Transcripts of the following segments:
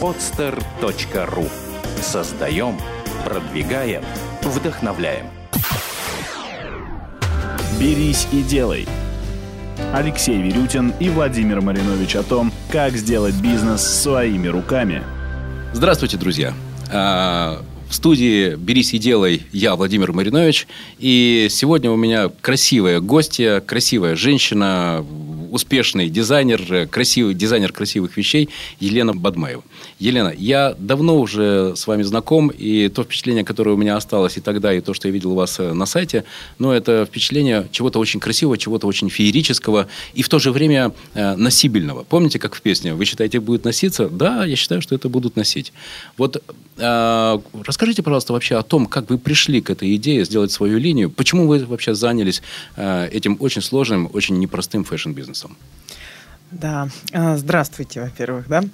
podster.ru Создаем, продвигаем, вдохновляем. «Берись и делай». Алексей Верютин и Владимир Маринович о том, как сделать бизнес своими руками. Здравствуйте, друзья. А, в студии «Берись и делай» я, Владимир Маринович. И сегодня у меня красивая гостья, красивая женщина, успешный дизайнер, красивый дизайнер красивых вещей Елена Бадмаева. Елена, я давно уже с вами знаком, и то впечатление, которое у меня осталось и тогда, и то, что я видел у вас э, на сайте, но это впечатление чего-то очень красивого, чего-то очень феерического и в то же время э, носибельного. Помните, как в песне? Вы считаете, будет носиться? Да, я считаю, что это будут носить. Вот э, расскажите, пожалуйста, вообще о том, как вы пришли к этой идее сделать свою линию, почему вы вообще занялись э, этим очень сложным, очень непростым fashion-бизнесом? Да, э, здравствуйте, во-первых, да.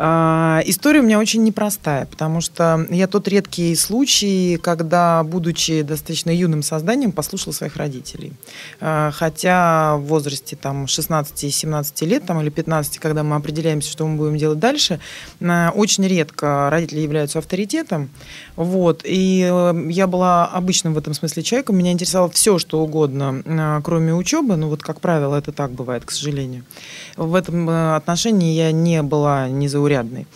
А, история у меня очень непростая, потому что я тот редкий случай, когда, будучи достаточно юным созданием, послушал своих родителей. А, хотя в возрасте там, 16-17 лет там, или 15, когда мы определяемся, что мы будем делать дальше, а, очень редко родители являются авторитетом. Вот. И э, я была обычным в этом смысле человеком. Меня интересовало все, что угодно, кроме учебы. Ну вот, как правило, это так бывает, к сожалению. В этом э, отношении я не была не заурядной.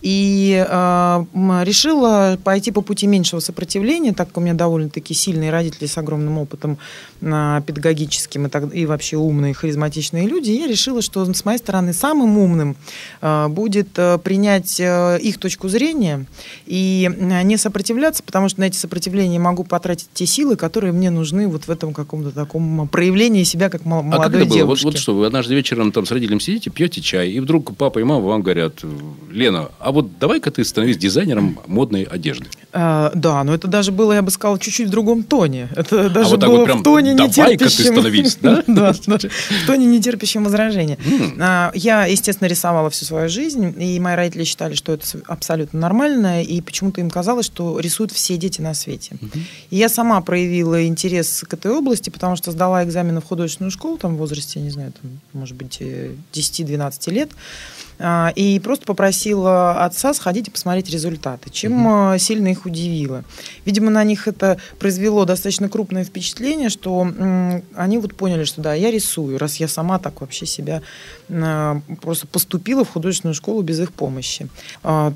И э, решила пойти по пути меньшего сопротивления, так как у меня довольно-таки сильные родители с огромным опытом э, педагогическим и, так, и вообще умные, харизматичные люди. И я решила, что с моей стороны самым умным э, будет э, принять э, их точку зрения и э, не сопротивляться, потому что на эти сопротивления могу потратить те силы, которые мне нужны вот в этом каком-то таком проявлении себя как молодой а как это было? Вот, вот что, вы однажды вечером там с родителем сидите, пьете чай, и вдруг папа и мама вам говорят, Лена, а вот давай-ка ты становись дизайнером модной одежды. А, да, но это даже было, я бы сказал, чуть-чуть в другом тоне. Это а даже а вот было вот прям, в тоне не терпящем... ты становись, да? Да, в тоне не терпящем возражения. А, я, естественно, рисовала всю свою жизнь, и мои родители считали, что это абсолютно нормально, и почему-то им казалось, что рисуют все дети на свете. И я сама проявила интерес к этой области, потому что сдала экзамены в художественную школу, там в возрасте, не знаю, там, может быть, 10-12 э, лет. А, и просто попросила отца сходить и посмотреть результаты, чем угу. сильно их удивило. Видимо, на них это произвело достаточно крупное впечатление, что они вот поняли, что да, я рисую, раз я сама так вообще себя а, просто поступила в художественную школу без их помощи.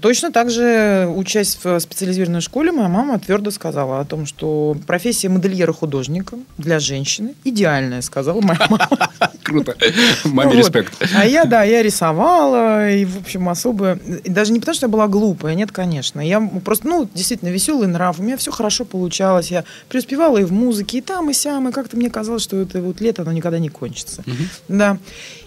Точно так же, учась в специализированной школе, моя мама твердо сказала о том, что профессия модельера-художника для женщины идеальная, сказала моя мама. Круто. Маме респект. А я, да, я рисовала, и, в общем, особо... Даже не потому, что я была глупая, нет, конечно. Я просто, ну, действительно, веселый нрав. У меня все хорошо получалось. Я преуспевала и в музыке, и там, и сям. И как-то мне казалось, что это вот лето, оно никогда не кончится. Угу. Да.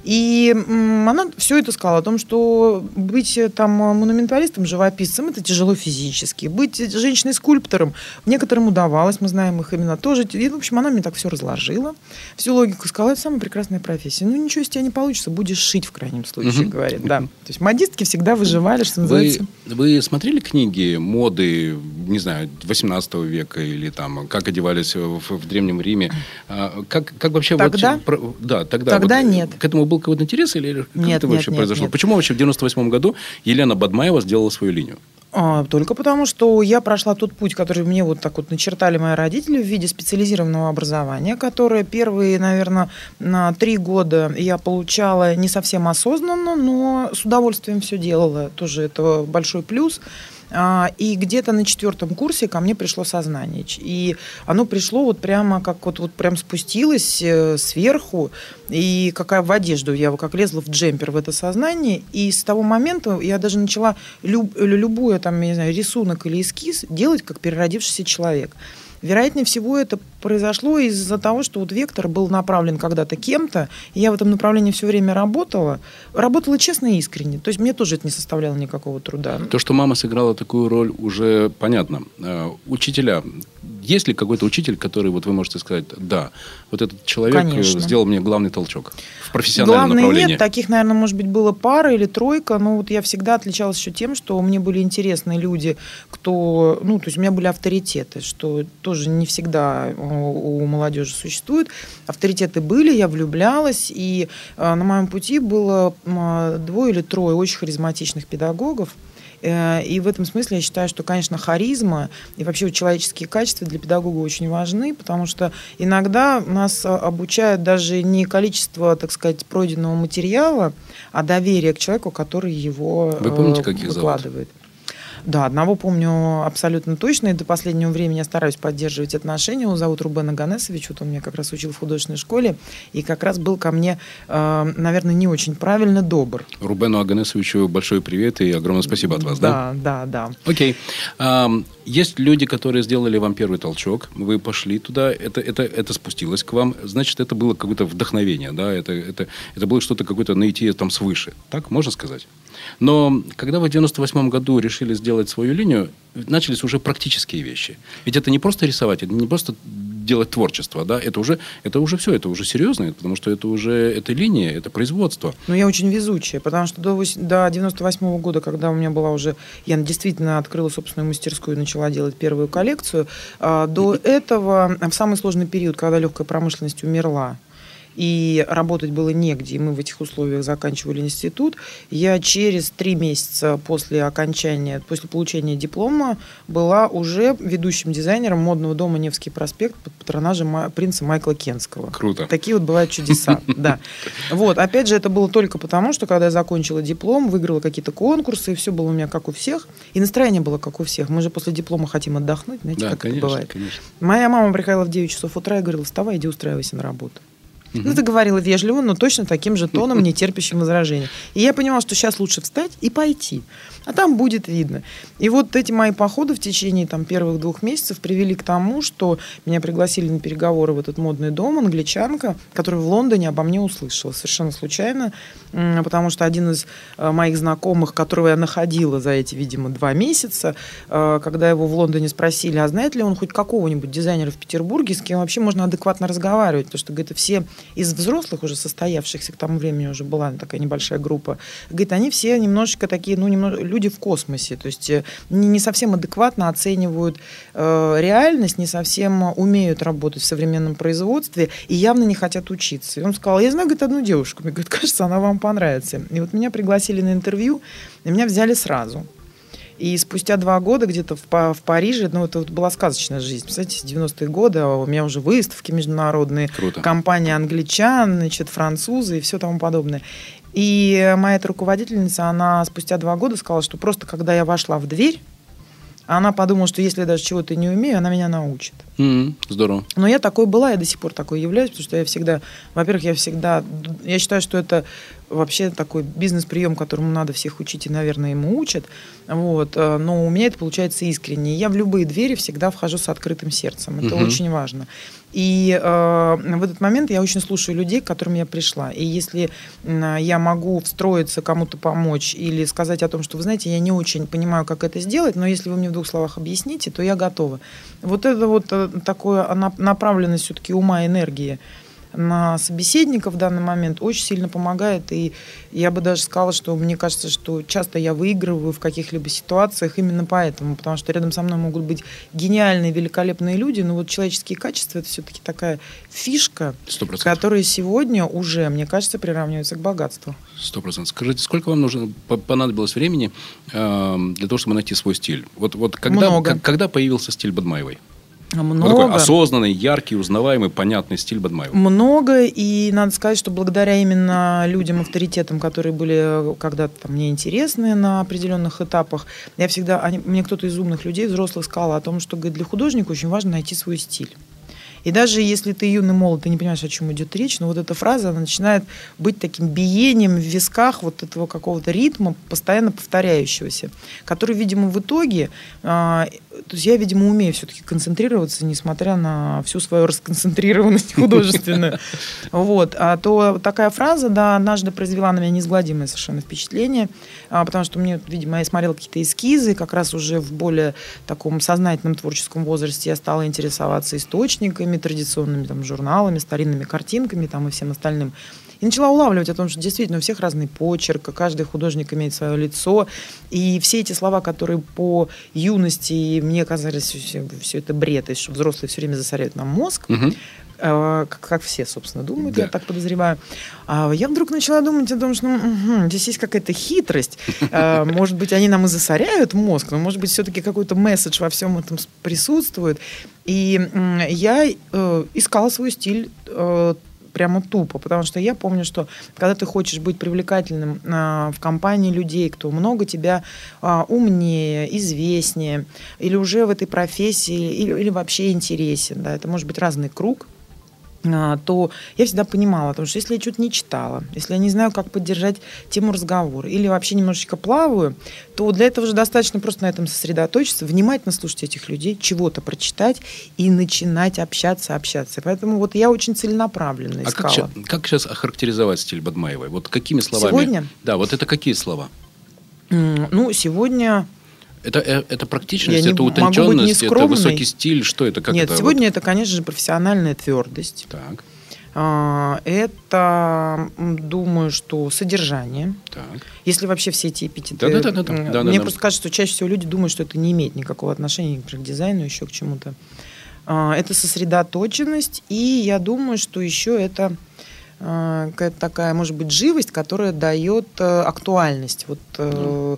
И она все это сказала о том, что быть э, там монументалистом, живописцем, это тяжело физически. Быть женщиной-скульптором некоторым удавалось, мы знаем их именно тоже. И, в общем, она мне так все разложила, всю логику сказала, это самая прекрасная профессия. Ну, ничего из тебя не получится, будешь шить в крайнем случае, угу. говорит. Да. То есть модистки всегда выживали, что называется. Вы, вы смотрели книги моды, не знаю, 18 века или там, как одевались в, в Древнем Риме? А, как, как вообще... Тогда? Вот, да, тогда. Тогда вот, нет. К этому был какой-то интерес или как нет, это нет, вообще нет, произошло? Нет. Почему вообще в 98 году Елена Бадмаева сделала свою линию? А, только потому, что я прошла тот путь, который мне вот так вот начертали мои родители в виде специализированного образования, которое первые, наверное, на три года я получала не совсем осознанно, но с удовольствием все делала. Тоже это большой плюс. И где-то на четвертом курсе ко мне пришло сознание. И оно пришло вот прямо как вот, вот прям спустилось э, сверху, и какая в одежду. Я как лезла в джемпер в это сознание. И с того момента я даже начала люб, любую там, я не знаю, рисунок или эскиз делать как переродившийся человек. Вероятнее всего, это произошло из-за того, что вот вектор был направлен когда-то кем-то, и я в этом направлении все время работала. Работала честно и искренне. То есть мне тоже это не составляло никакого труда. То, что мама сыграла такую роль, уже понятно. Э, учителя есть ли какой-то учитель, который вот вы можете сказать, да, вот этот человек э, Конечно. сделал мне главный толчок в профессиональном Главное, направлении? нет, таких, наверное, может быть, было пара или тройка, но вот я всегда отличалась еще тем, что мне были интересны люди, кто, ну, то есть у меня были авторитеты, что тоже не всегда у, у молодежи существует. Авторитеты были, я влюблялась, и э, на моем пути было м, двое или трое очень харизматичных педагогов, Э, И в этом смысле я считаю, что, конечно, харизма и вообще человеческие качества для педагога очень важны, потому что иногда нас а, обучают даже не количество, так сказать, пройденного материала, а доверие к человеку, который его Вы помните, э, как их зовут? Да, одного помню абсолютно точно, и до последнего времени я стараюсь поддерживать отношения. Его зовут Рубен Аганесович, вот он меня как раз учил в художественной школе, и как раз был ко мне, э, наверное, не очень правильно добр. Рубену Аганесовичу большой привет и огромное спасибо от вас, да? Да, да, да. Окей. Есть люди, которые сделали вам первый толчок, вы пошли туда, это, это, это спустилось к вам, значит, это было какое-то вдохновение, да, это, это, это было что-то какое-то найти там свыше, так можно сказать? Но когда вы в 98 году решили сделать свою линию, начались уже практические вещи. Ведь это не просто рисовать, это не просто делать творчество, да, это уже, это уже все, это уже серьезно, потому что это уже, это линия, это производство. Но я очень везучая, потому что до, до 98 года, когда у меня была уже... Я действительно открыла собственную мастерскую и начала делать первую коллекцию. а, До этого, в самый сложный период, когда легкая промышленность умерла, и работать было негде, и мы в этих условиях заканчивали институт. Я через три месяца после окончания, после получения диплома была уже ведущим дизайнером модного дома «Невский проспект» под патронажем принца Майкла Кенского. Круто. Такие вот бывают чудеса, да. Вот, опять же, это было только потому, что когда я закончила диплом, выиграла какие-то конкурсы, и все было у меня как у всех, и настроение было как у всех. Мы же после диплома хотим отдохнуть, знаете, Да, как конечно, это бывает. конечно. Моя мама приходила в 9 часов утра и говорила, вставай, иди устраивайся на работу. Ну, это говорила вежливо, но точно таким же тоном, не терпящим возражений. И я понимала, что сейчас лучше встать и пойти. А там будет видно. И вот эти мои походы в течение там, первых двух месяцев привели к тому, что меня пригласили на переговоры в этот модный дом, англичанка, которая в Лондоне обо мне услышала. Совершенно случайно, потому что один из э, моих знакомых, которого я находила за эти, видимо, два месяца, э, когда его в Лондоне спросили, а знает ли он хоть какого-нибудь дизайнера в Петербурге, с кем вообще можно адекватно разговаривать, потому что, говорит, все из взрослых уже состоявшихся, к тому времени уже была такая небольшая группа, говорит, они все немножечко такие, ну, немного, люди в космосе, то есть э, не, не совсем адекватно оценивают э, реальность, не совсем умеют работать в современном производстве и явно не хотят учиться. И он сказал, я знаю, говорит, одну девушку, мне говорит, кажется, она вам понравится. И вот меня пригласили на интервью, и меня взяли сразу. И спустя два года где-то в, в Париже, ну, это вот была сказочная жизнь. Представляете, 90-е годы, а у меня уже выставки международные, Круто. компания англичан, значит, французы и все тому подобное. И моя эта руководительница, она спустя два года сказала, что просто когда я вошла в дверь, она подумала, что если я даже чего-то не умею, она меня научит. М, Здорово. Но я такой была, я до сих пор такой являюсь, потому что я всегда, во-первых, я всегда, я считаю, что это вообще такой бизнес-прием, которому надо всех учить, и, наверное, ему учат. Вот. э, Но у меня это получается искренне. Я в любые двери всегда вхожу с открытым сердцем. Это Мгм. очень важно. И э, в этот момент я очень слушаю людей, к которым я пришла. И если м, я могу встроиться, кому-то помочь или сказать о том, что, вы знаете, я не очень понимаю, как это сделать, но если вы мне в двух словах объясните, то я готова. Вот это вот такое на- направленность все-таки ума и энергии на собеседника в данный момент очень сильно помогает. И я бы даже сказала, что мне кажется, что часто я выигрываю в каких-либо ситуациях именно поэтому, потому что рядом со мной могут быть гениальные, великолепные люди, но вот человеческие качества это все-таки такая фишка, Сто процентов. которая сегодня уже, мне кажется, приравнивается к богатству. Сто процентов. Скажите, сколько вам нужно по- понадобилось времени э, для того, чтобы найти свой стиль? Вот, вот когда, Много. как- когда появился стиль Бадмаевой? Много. такой осознанный, яркий, узнаваемый, понятный стиль Бадмаевой. Много, и надо сказать, что благодаря именно людям, авторитетам, которые были когда-то мне интересны на определенных этапах, я всегда, они- мне кто-то из умных людей, взрослых, сказал о том, что говорит, для художника очень важно найти свой стиль. И даже если ты юный молод, ты не понимаешь, о чем идет речь, но вот эта фраза, она начинает быть таким биением в висках вот этого какого-то ритма, постоянно повторяющегося, который, видимо, в итоге, а, то есть я, видимо, умею все-таки концентрироваться, несмотря на всю свою расконцентрированность художественную. Вот. А то такая фраза, да, однажды произвела на меня неизгладимое совершенно впечатление, а, потому что мне, видимо, я смотрела какие-то эскизы, как раз уже в более таком сознательном творческом возрасте я стала интересоваться источниками, традиционными там, журналами, старинными картинками там, и всем остальным. И начала улавливать о том, что действительно у всех разный почерк, каждый художник имеет свое лицо. И все эти слова, которые по юности мне казались все, все это бред, и что взрослые все время засоряют нам мозг, угу как, как все, собственно, думают, да. я так подозреваю. А я вдруг начала думать о том, что ну, угу, здесь есть какая-то хитрость. А, может быть, они нам и засоряют мозг, но, может быть, все-таки какой-то месседж во всем этом присутствует. И я э, искала свой стиль э, прямо тупо, потому что я помню, что когда ты хочешь быть привлекательным а, в компании людей, кто много тебя а, умнее, известнее, или уже в этой профессии, или, или вообще интересен, да, это может быть разный круг, то я всегда понимала, потому что если я что-то не читала, если я не знаю, как поддержать тему разговора, или вообще немножечко плаваю, то для этого же достаточно просто на этом сосредоточиться, внимательно слушать этих людей, чего-то прочитать и начинать общаться, общаться. Поэтому вот я очень целенаправленно искала. А как, как сейчас охарактеризовать стиль Бадмаевой? Вот какими словами? Сегодня? Да, вот это какие слова? Ну, сегодня это, э, это практичность, я это утонченность, это высокий стиль, что это? Как Нет, это, сегодня вот? это, конечно же, профессиональная твердость. Так. А, это, думаю, что содержание. Так. Если вообще все эти эпитеты... Да, да, да, да, да, мне да, просто да. кажется, что чаще всего люди думают, что это не имеет никакого отношения к дизайну, еще к чему-то. А, это сосредоточенность, и я думаю, что еще это какая-то такая, может быть, живость, которая дает э, актуальность. Вот mm.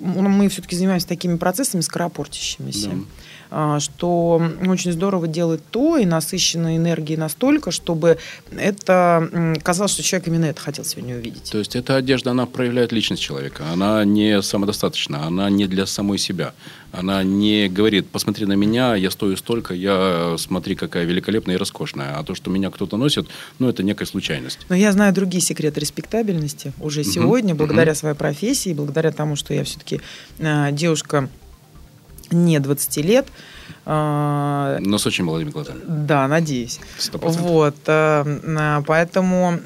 мы все-таки занимаемся такими процессами скоропортящимися. Mm что очень здорово делать то и насыщенной энергией настолько, чтобы это казалось, что человек именно это хотел сегодня увидеть. То есть эта одежда, она проявляет личность человека. Она не самодостаточна, она не для самой себя. Она не говорит, посмотри на меня, я стою столько, я смотри, какая великолепная и роскошная. А то, что меня кто-то носит, ну, это некая случайность. Но я знаю другие секреты респектабельности уже сегодня, благодаря своей профессии, благодаря тому, что я все-таки э, девушка не 20 лет, Но с очень молодыми глазами. Да, надеюсь. 100%. Вот, э, э, поэтому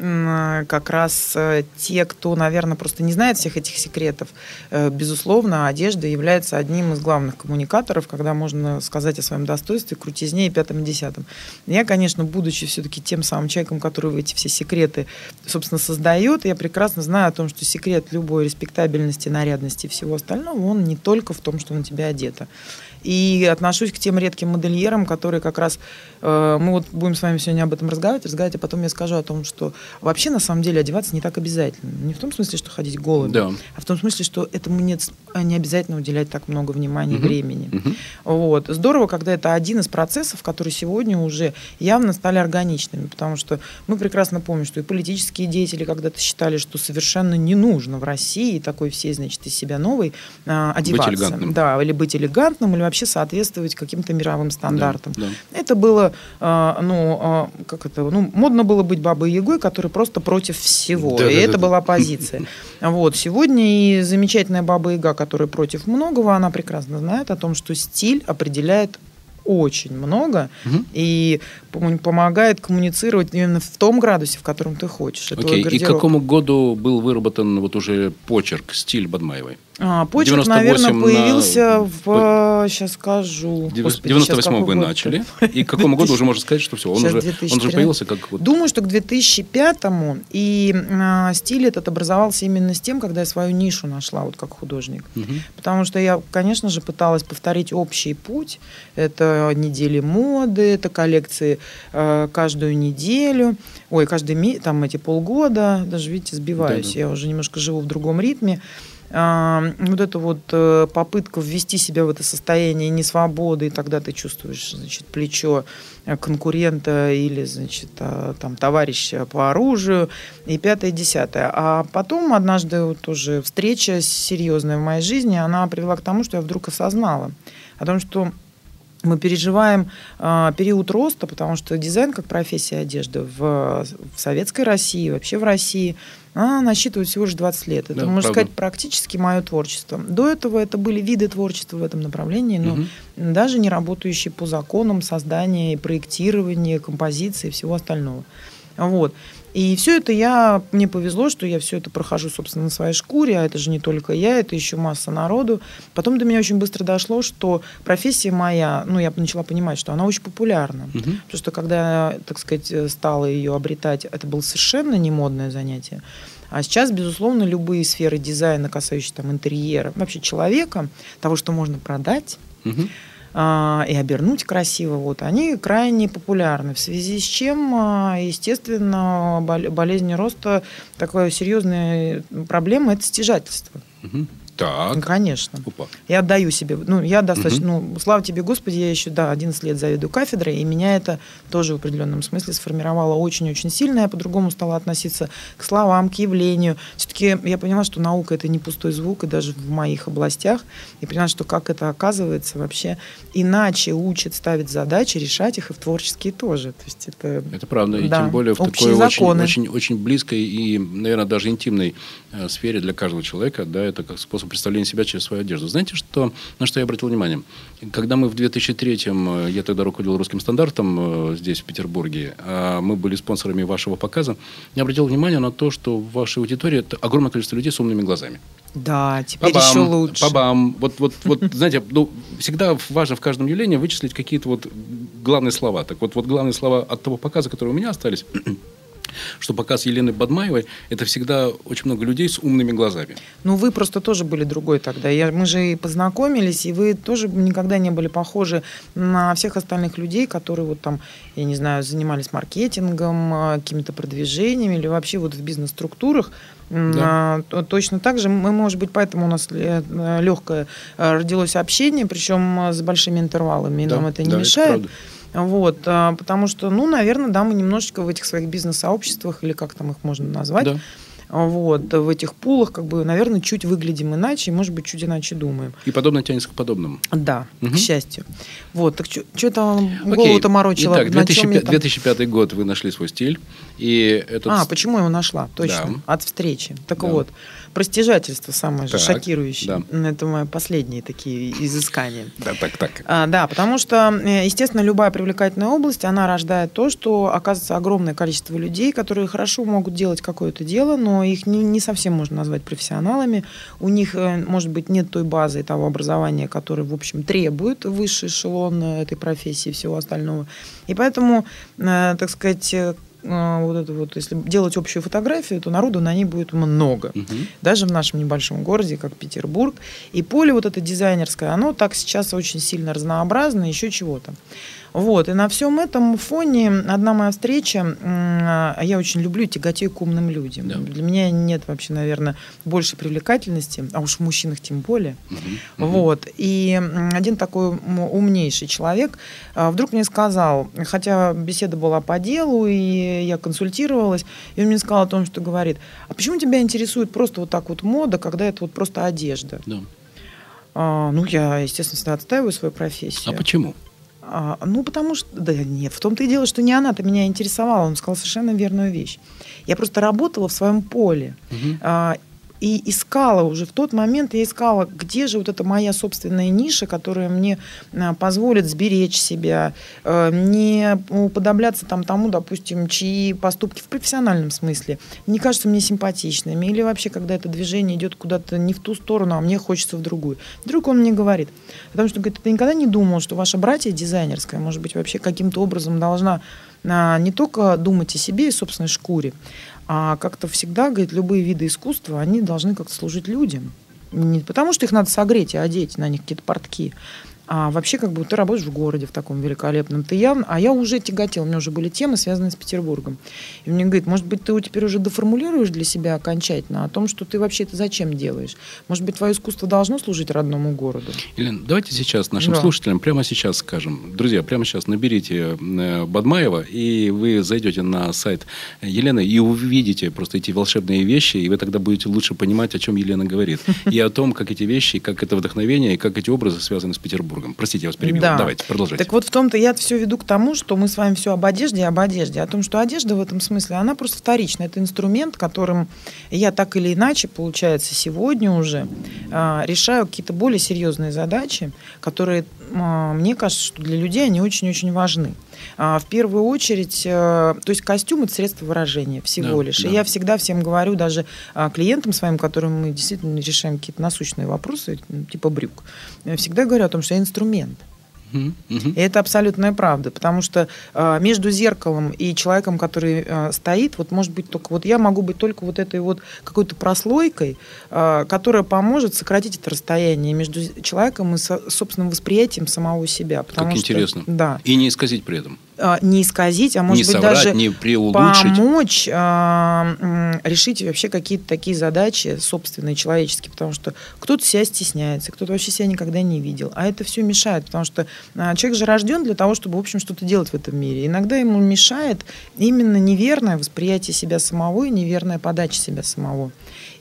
как раз э, те, кто, наверное, просто не знает всех этих секретов, безусловно, одежда является одним из главных коммуникаторов, когда можно сказать о своем достоинстве, крутизне и пятом и десятом. Я, конечно, будучи все-таки тем самым человеком, который эти все секреты, собственно, создает, я прекрасно знаю о том, что секрет любой респектабельности, нарядности и всего остального, он не только в том, что на тебя одето. И отношусь к тем редким модельерам, которые как раз... Э, мы вот будем с вами сегодня об этом разговаривать, разговаривать, а потом я скажу о том, что вообще на самом деле одеваться не так обязательно. Не в том смысле, что ходить голым, да. а в том смысле, что этому нет, не обязательно уделять так много внимания угу. и времени. Угу. Вот. Здорово, когда это один из процессов, которые сегодня уже явно стали органичными, потому что мы прекрасно помним, что и политические деятели когда-то считали, что совершенно не нужно в России такой всей, значит, из себя новой а, одеваться. Быть элегантным. Да, или быть элегантным, или вообще соответствовать каким-то мировым стандартам. Да, да. Это было, э, ну, э, как это, ну, модно было быть бабой Ягой, которая просто против всего. Да, и да, это да, была да. позиция. Вот. Сегодня и замечательная баба Яга, которая против многого, она прекрасно знает о том, что стиль определяет очень много угу. и помогает коммуницировать именно в том градусе, в котором ты хочешь. Окей, и к какому году был выработан вот уже почерк, стиль Бадмаевой? А, почерк, наверное, появился на... в... Сейчас скажу. 98 вы начали. И к какому году уже можно сказать, что все, он, уже, он уже появился как... Вот... Думаю, что к 2005-му. И а, стиль этот образовался именно с тем, когда я свою нишу нашла, вот как художник. Угу. Потому что я, конечно же, пыталась повторить общий путь. Это недели моды, это коллекции э, каждую неделю. Ой, каждый там эти полгода. Даже, видите, сбиваюсь. Да, да. Я уже немножко живу в другом ритме вот эта вот э, попытка ввести себя в это состояние несвободы, и тогда ты чувствуешь, значит, плечо э, конкурента или, значит, а, там, товарища по оружию, и пятое, десятое. А потом однажды вот тоже встреча серьезная в моей жизни, она привела к тому, что я вдруг осознала о том, что мы переживаем э, период роста, потому что дизайн как профессия одежды в, в советской России, вообще в России, она насчитывает всего лишь 20 лет. Это, Да, можно правда. сказать, практически мое творчество. До этого это были виды творчества в этом направлении, но Мгм. даже не работающие по законам создания проектирования, композиции и всего остального. Вот. И все это я, мне повезло, что я все это прохожу, собственно, на своей шкуре, а это же не только я, это еще масса народу. Потом до меня очень быстро дошло, что профессия моя, ну, я начала понимать, что она очень популярна. Мгм. Потому что когда, так сказать, стала ее обретать, это было совершенно не модное занятие. А сейчас, безусловно, любые сферы дизайна, касающиеся там интерьера, вообще человека, того, что можно продать, Мгм. А, и обернуть красиво, вот, они крайне популярны. В связи с чем, а, естественно, бол- болезнь роста такая серьезная проблема – это стяжательство. Ну, Так. Конечно. Опа. Я отдаю себе, ну, я достаточно, ну, слава тебе, Господи, я еще, да, 11 лет заведую кафедрой, и меня это тоже в определенном смысле сформировало очень-очень сильно. Я по-другому стала относиться к словам, к явлению. Все-таки я поняла, что наука – это не пустой звук, и даже в моих областях. И поняла, что как это оказывается вообще иначе учат ставить задачи, решать их и в творческие тоже. То есть это... Это правда. И Да. тем более в Общие такой очень, очень, очень близкой и, наверное, даже интимной э, сфере для каждого человека, да, это как способ представления себя через свою одежду. Знаете, что, на что я обратил внимание? Когда мы в 2003-м, э, я тогда руководил русским стандартом э, здесь, в Петербурге, а мы были спонсорами вашего показа, я обратил внимание на то, что в вашей аудитории это огромное количество людей с умными глазами. Да, теперь Па-бам, еще лучше. Па-бам. Вот, вот, вот, знаете, ну, всегда важно в каждом явлении вычислить какие-то вот главные слова. Так вот, вот главные слова от того показа, которые у меня остались, что показ Елены Бадмаевой, это всегда очень много людей с умными глазами. Ну, вы просто тоже были другой тогда. Я, мы же и познакомились, и вы тоже никогда не были похожи на всех остальных людей, которые вот там, я не знаю, занимались маркетингом, а, какими-то продвижениями или вообще вот в бизнес-структурах. Да. а, то- Точно так же мы, может быть, поэтому у нас легкое родилось общение, причем а, с большими интервалами, и Да, нам это не да, это мешает. правда. Вот, а, потому что, ну, наверное, да, мы немножечко в этих своих бизнес-сообществах, или как там их можно назвать, Да. Вот, в этих пулах, как бы, наверное, чуть выглядим иначе, и, может быть, чуть иначе думаем. И подобное тянется к подобному. Да, Мгм. к счастью. Вот, так что там голову-то морочила? Итак, на чём я 2005, там- 2005 год вы нашли свой стиль. И этот... А, почему я его нашла? Точно, Да. от встречи. Так Да. вот, про стяжательство самое же Так, шокирующее. да. Это мои последние такие изыскания. Да, так, так. А, да, потому что, э, естественно, любая привлекательная область, она рождает то, что оказывается огромное количество людей, которые хорошо могут делать какое-то дело, но их не, не совсем можно назвать профессионалами. У них, э, может быть, нет той базы и того образования, которое, в общем, требует высший эшелон э, этой профессии и всего остального. И поэтому, э, так сказать, вот это вот, если делать общую фотографию, то народу на ней будет много Мгм. даже в нашем небольшом городе, как Петербург. И поле вот это дизайнерское, оно так сейчас очень сильно разнообразно, еще чего-то. Вот, и на всем этом фоне одна моя встреча, а я очень люблю тяготею к умным людям. Да. Для меня нет вообще, наверное, больше привлекательности, а уж в мужчинах тем более. Мгм. Вот. И один такой умнейший человек а, вдруг мне сказал, хотя беседа была по делу, и я консультировалась, и он мне сказал о том, что говорит, а почему тебя интересует просто вот так вот мода, когда это вот просто одежда? Да. А, ну, я, естественно, всегда отстаиваю свою профессию. А почему? А, ну, потому что... Да нет, в том-то и дело, что не она-то меня интересовала. Он сказал совершенно верную вещь. Я просто работала в своем поле. А, и искала уже в тот момент, я искала, где же вот эта моя собственная ниша, которая мне а, позволит сберечь себя, э, не уподобляться там тому, допустим, чьи поступки в профессиональном смысле не кажутся мне симпатичными, или вообще, когда это движение идет куда-то не в ту сторону, а мне хочется в другую. Вдруг он мне говорит, потому что говорит, ты никогда не думал, что ваша братья дизайнерская, может быть, вообще каким-то образом должна не только думать о себе и собственной шкуре, а как-то всегда, говорит, любые виды искусства, они должны как-то служить людям. Не потому, что их надо согреть и одеть на них какие-то портки, а вообще как бы ты работаешь в городе в таком великолепном. Ты явно, а я уже тяготела, у меня уже были темы, связанные с Петербургом. И мне говорит, может быть, ты теперь уже доформулируешь для себя окончательно о том, что ты вообще это зачем делаешь? Может быть, твое искусство должно служить родному городу? Елена, давайте сейчас нашим Да. слушателям прямо сейчас скажем. Друзья, прямо сейчас наберите э, Бадмаева, и вы зайдете на сайт Елены и увидите просто эти волшебные вещи, и вы тогда будете лучше понимать, о чем Елена говорит. И о том, как эти вещи, как это вдохновение, и как эти образы связаны с Петербургом. Петербургом. Простите, я вас перебил. Да. Давайте, продолжайте. Так вот в том-то я все веду к тому, что мы с вами все об одежде и об одежде. О том, что одежда в этом смысле, она просто вторична. Это инструмент, которым я так или иначе, получается, сегодня уже а, решаю какие-то более серьезные задачи, которые, а, мне кажется, что для людей они очень-очень важны. А, в первую очередь, а, то есть костюм это средство выражения всего Да, лишь. да. И я всегда всем говорю, даже а, клиентам своим, которым мы действительно решаем какие-то насущные вопросы, типа брюк, я всегда говорю о том, что я инструмент. И это абсолютная правда, потому что э, между зеркалом и человеком, который э, стоит, вот может быть только вот я могу быть только вот этой вот какой-то прослойкой, э, которая поможет сократить это расстояние между человеком и со- собственным восприятием самого себя. Потому Как что, интересно. Да. И не исказить при этом. Э, не исказить, а может не быть соврать, даже не помочь а, решить вообще какие-то такие задачи собственные, человеческие, потому что кто-то себя стесняется, кто-то вообще себя никогда не видел. А это все мешает, потому что а, человек же рожден для того, чтобы, в общем, что-то делать в этом мире. Иногда ему мешает именно неверное восприятие себя самого и неверная подача себя самого.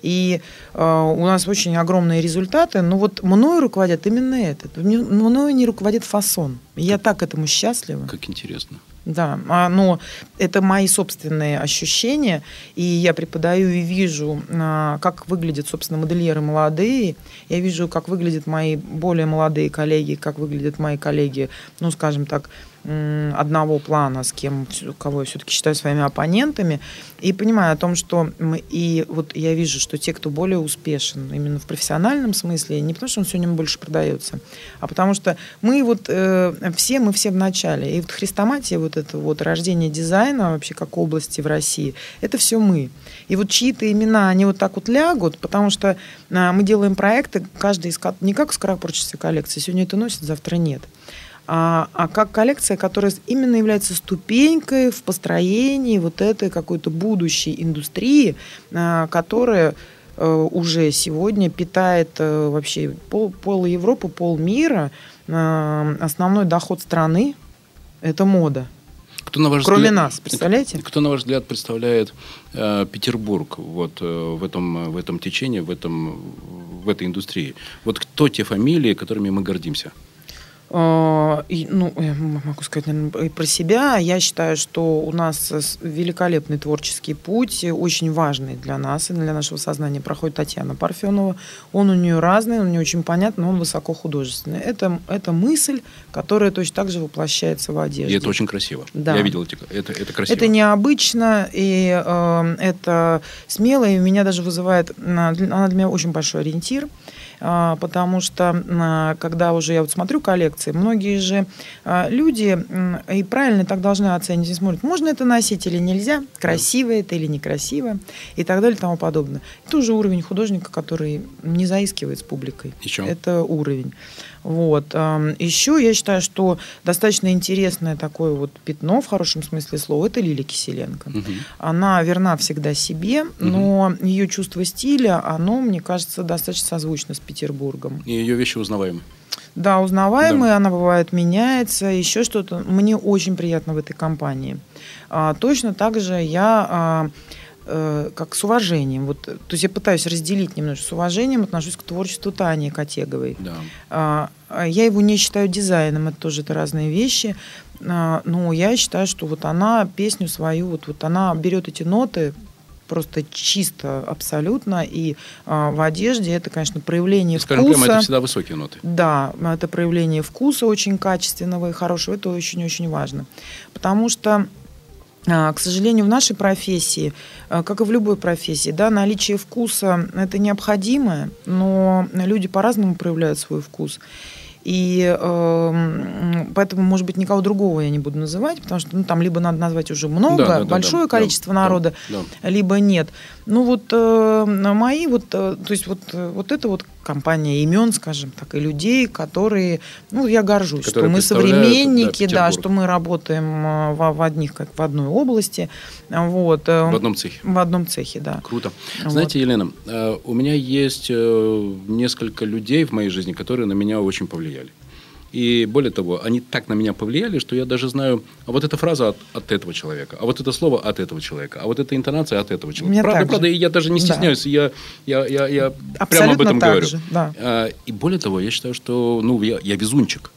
И э, у нас очень огромные результаты, но вот мною руководят именно это. Мне- Мною не руководит фасон. Я так этому счастлива. Как интересно. Да, а, но это мои собственные ощущения, и я преподаю и вижу, а, как выглядят, собственно, модельеры молодые, я вижу, как выглядят мои более молодые коллеги, как выглядят мои коллеги, ну, скажем так, одного плана, с кем, кого я все-таки считаю своими оппонентами, и понимаю о том, что мы, и вот я вижу, что те, кто более успешен именно в профессиональном смысле, не потому что он сегодня больше продается, а потому что мы вот э, все, мы все в начале. И вот хрестоматия, вот это вот рождение дизайна вообще как области в России, это все мы. И вот чьи-то имена, они вот так вот лягут, потому что а, мы делаем проекты, каждый из не как скоропорческая коллекция, сегодня это носит, завтра нет. А, а как коллекция, которая именно является ступенькой в построении вот этой какой-то будущей индустрии, а, которая э, уже сегодня питает э, вообще пол, пол Европы, пол мира. Э, Основной доход страны – это мода. Кто на ваш Кроме взгляд- нас, представляете? Кто, на ваш взгляд, представляет э, Петербург вот, э, в, этом, в этом течении, в, этом, в этой индустрии? Вот кто те фамилии, которыми мы гордимся? Э, и, ну, я могу сказать, наверное, и про себя. Я считаю, что у нас великолепный творческий путь, очень важный для нас и для нашего сознания проходит Татьяна Парфенова. Он у нее разный, он не очень понятный, но он высоко художественный. Это, это мысль, которая точно так же воплощается в одежде. И это очень красиво. Да. Я видел эти, это, это красиво. Это необычно, и э, это смело, и меня даже вызывает, она для меня очень большой ориентир, а, потому что а, когда уже я вот смотрю коллекции, многие же а, люди, и правильно так должны оценить, и смотрят, можно это носить или нельзя, красиво это или некрасиво, и так далее и тому подобное. Это уже уровень художника, который не заискивает с публикой. Еще. Это уровень. Вот. Еще я считаю, что достаточно интересное такое вот пятно, в хорошем смысле слова, это Лилия Киселенко. Мгм. Она верна всегда себе, но ее чувство стиля, оно, мне кажется, достаточно созвучно с Петербургом. И ее вещи узнаваемы. Да, узнаваемая, она бывает меняется, еще что-то. Мне очень приятно в этой компании. А, точно так же я а, э, как с уважением, вот, то есть я пытаюсь разделить немножко, с уважением отношусь к творчеству Тани Котеговой. Да. А, а Я его не считаю дизайном, это тоже это разные вещи. А, Но я считаю, что вот она песню свою, вот, вот она берет эти ноты просто чисто, абсолютно, и а, в одежде это, конечно, проявление Скажем вкуса. прямо, это всегда высокие ноты. Да, это проявление вкуса очень качественного и хорошего. Это очень-очень важно. Потому что к сожалению, в нашей профессии, а, как и в любой профессии, да, наличие вкуса – это необходимое, но люди по-разному проявляют свой вкус. И эм, поэтому, может быть, никого другого я не буду называть, потому что ну, там либо надо назвать уже много, Да, да, большое да, количество да, народа, да. либо нет. Ну вот э, мои вот, э, то есть вот, э, вот это вот компания имен, скажем так, и людей, которые, ну я горжусь, Которые что мы современники, да, да, что мы работаем э, в, в одних, как в одной области, вот. э, В одном цехе. В одном цехе, да. Круто. Вот. Знаете, Елена, э, у меня есть несколько людей в моей жизни, которые на меня очень повлияли. И более того, они так на меня повлияли, что я даже знаю, а вот эта фраза от, от этого человека, а вот это слово от этого человека, а вот эта интонация от этого человека. Мне правда, правда, и я даже не Да. стесняюсь, я, я, я, я прямо об этом так говорю. же, да. А, И более того, я считаю, что ну, я, я везунчик.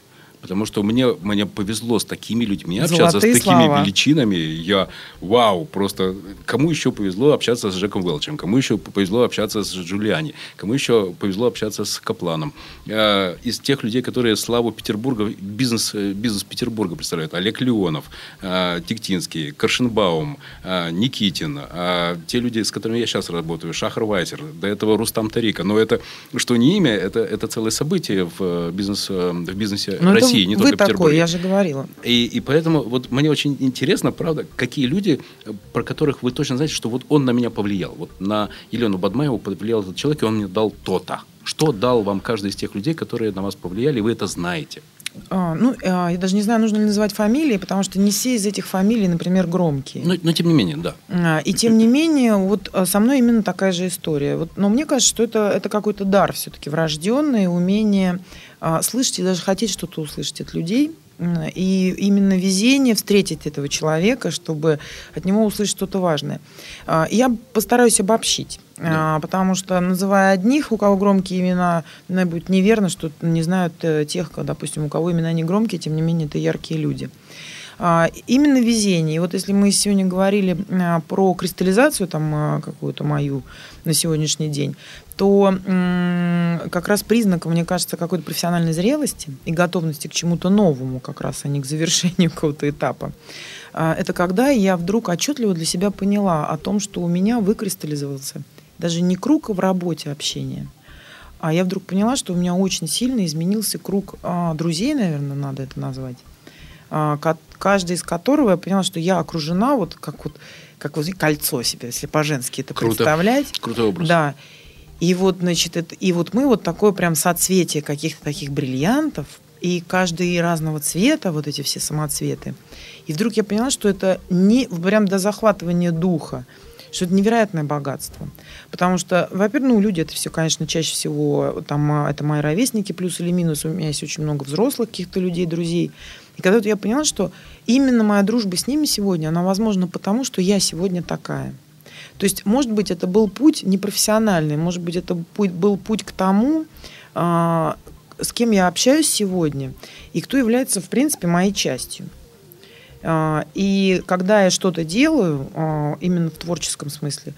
Потому что мне, мне повезло с такими людьми общаться, Золотые с такими слова. величинами. Я, вау, просто кому еще повезло общаться с Джеком Велчем, кому еще повезло общаться с Джулиани, кому еще повезло общаться с Капланом. Э, Из тех людей, которые славу Петербурга, бизнес, э, бизнес Петербурга представляют, Олег Леонов, э, Тиктинский, Коршенбаум, э, Никитин, э, те люди, с которыми я сейчас работаю, Шахар Вайзер, до этого Рустам Тарика. Но это, что не имя, это, это целое событие в, э, бизнес, э, в бизнесе Ну, это России, не вы только такой, Петербурга. я же говорила. И, и поэтому вот мне очень интересно, правда, какие люди, про которых вы точно знаете, что вот он на меня повлиял. Вот на Елену Бадмаеву повлиял этот человек, и он мне дал то-то. Что дал вам каждый из тех людей, которые на вас повлияли, и вы это знаете? А, ну, а, я даже не знаю, нужно ли называть фамилии, потому что не все из этих фамилий, например, громкие. Но, но тем не менее, да. А, И тем не менее, вот а, со мной именно такая же история. Вот, но мне кажется, что это, это какой-то дар все-таки врожденный, умение а, слышать и даже хотеть что-то услышать от людей. И именно везение встретить этого человека, чтобы от него услышать что-то важное. А, Я постараюсь обобщить. А, Потому что, называя одних, у кого громкие имена, наверное, будет неверно, что не знают э, тех, допустим, у кого имена не громкие, тем не менее, это яркие люди. А, Именно везение. И вот если мы сегодня говорили а, про кристаллизацию там а, какую-то мою на сегодняшний день, то как раз признаком, мне кажется, какой-то профессиональной зрелости и готовности к чему-то новому, как раз, а не к завершению какого-то этапа, это когда я вдруг отчетливо для себя поняла о том, что у меня выкристаллизовался даже не круг в работе общения, а я вдруг поняла, что у меня очень сильно изменился круг а, друзей, наверное, надо это назвать, каждый из которого я поняла, что я окружена вот как вот как вот кольцо себе, если по-женски это Круто. представлять. Крутой образ. Да. И вот, значит, это, и вот мы вот такое прям соцветие каких-то таких бриллиантов, и каждый разного цвета, вот эти все самоцветы. И вдруг я поняла, что это не прям до захватывания духа, что это невероятное богатство. Потому что, во-первых, ну, люди это все, конечно, чаще всего, там, а, это мои ровесники, плюс или минус, у меня есть очень много взрослых каких-то людей, друзей. И когда я поняла, что именно моя дружба с ними сегодня, она возможна потому, что я сегодня такая. То есть, может быть, это был путь непрофессиональный, может быть, это был путь к тому, а, с кем я общаюсь сегодня, и кто является, в принципе, моей частью. А, И когда я что-то делаю, а, именно в творческом смысле,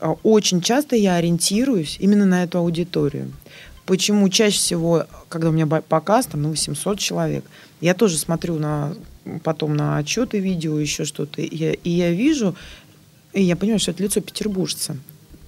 а, очень часто я ориентируюсь именно на эту аудиторию. Почему чаще всего, когда у меня показ, там, ну, 800 человек, я тоже смотрю на, потом на отчеты видео, еще что-то, и я, и я вижу, и я понимаю, что это лицо петербуржца.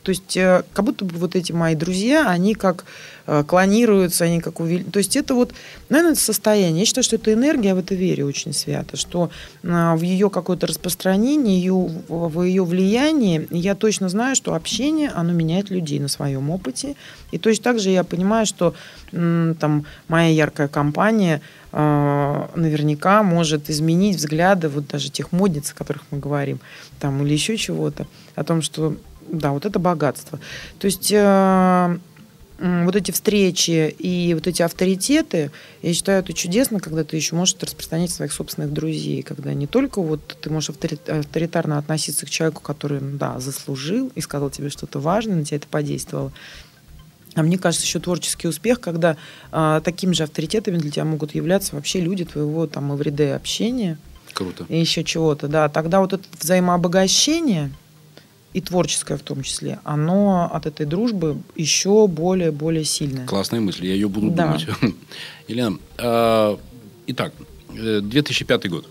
То есть э, как будто бы вот эти мои друзья, они как э, клонируются, они как увели... То есть это вот, наверное, состояние. Я считаю, что это энергия, я в это верю очень свято, что э, в ее какое-то распространение, ее, в ее влиянии, я точно знаю, что общение, оно меняет людей на своем опыте. И точно так же я понимаю, что там моя яркая компания э, наверняка может изменить взгляды вот даже тех модниц, о которых мы говорим, там, или еще чего-то, о том, что да, вот это богатство. То есть э, вот эти встречи и вот эти авторитеты, я считаю, это чудесно, когда ты еще можешь распространять своих собственных друзей, когда не только вот ты можешь авторит- авторитарно относиться к человеку, который, да, заслужил и сказал тебе что-то важное, на тебя это подействовало, а мне кажется, еще творческий успех, когда а, такими же авторитетами для тебя могут являться вообще люди твоего там эвридей общения Круто. и еще чего-то, да. Тогда вот это взаимообогащение и творческое в том числе, оно от этой дружбы еще более-более сильное. Классная мысль, я ее буду Да. думать. Елена, а, итак, э, 2005 год.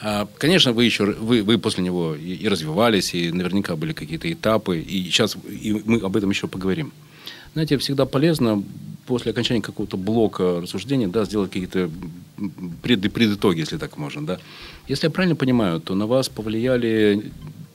А, Конечно, вы еще вы, вы после него и, и развивались, и наверняка были какие-то этапы, и сейчас и мы об этом еще поговорим. Знаете, всегда полезно после окончания какого-то блока рассуждения да, сделать какие-то пред, предитоги, если так можно. Да. Если я правильно понимаю, то на вас повлияли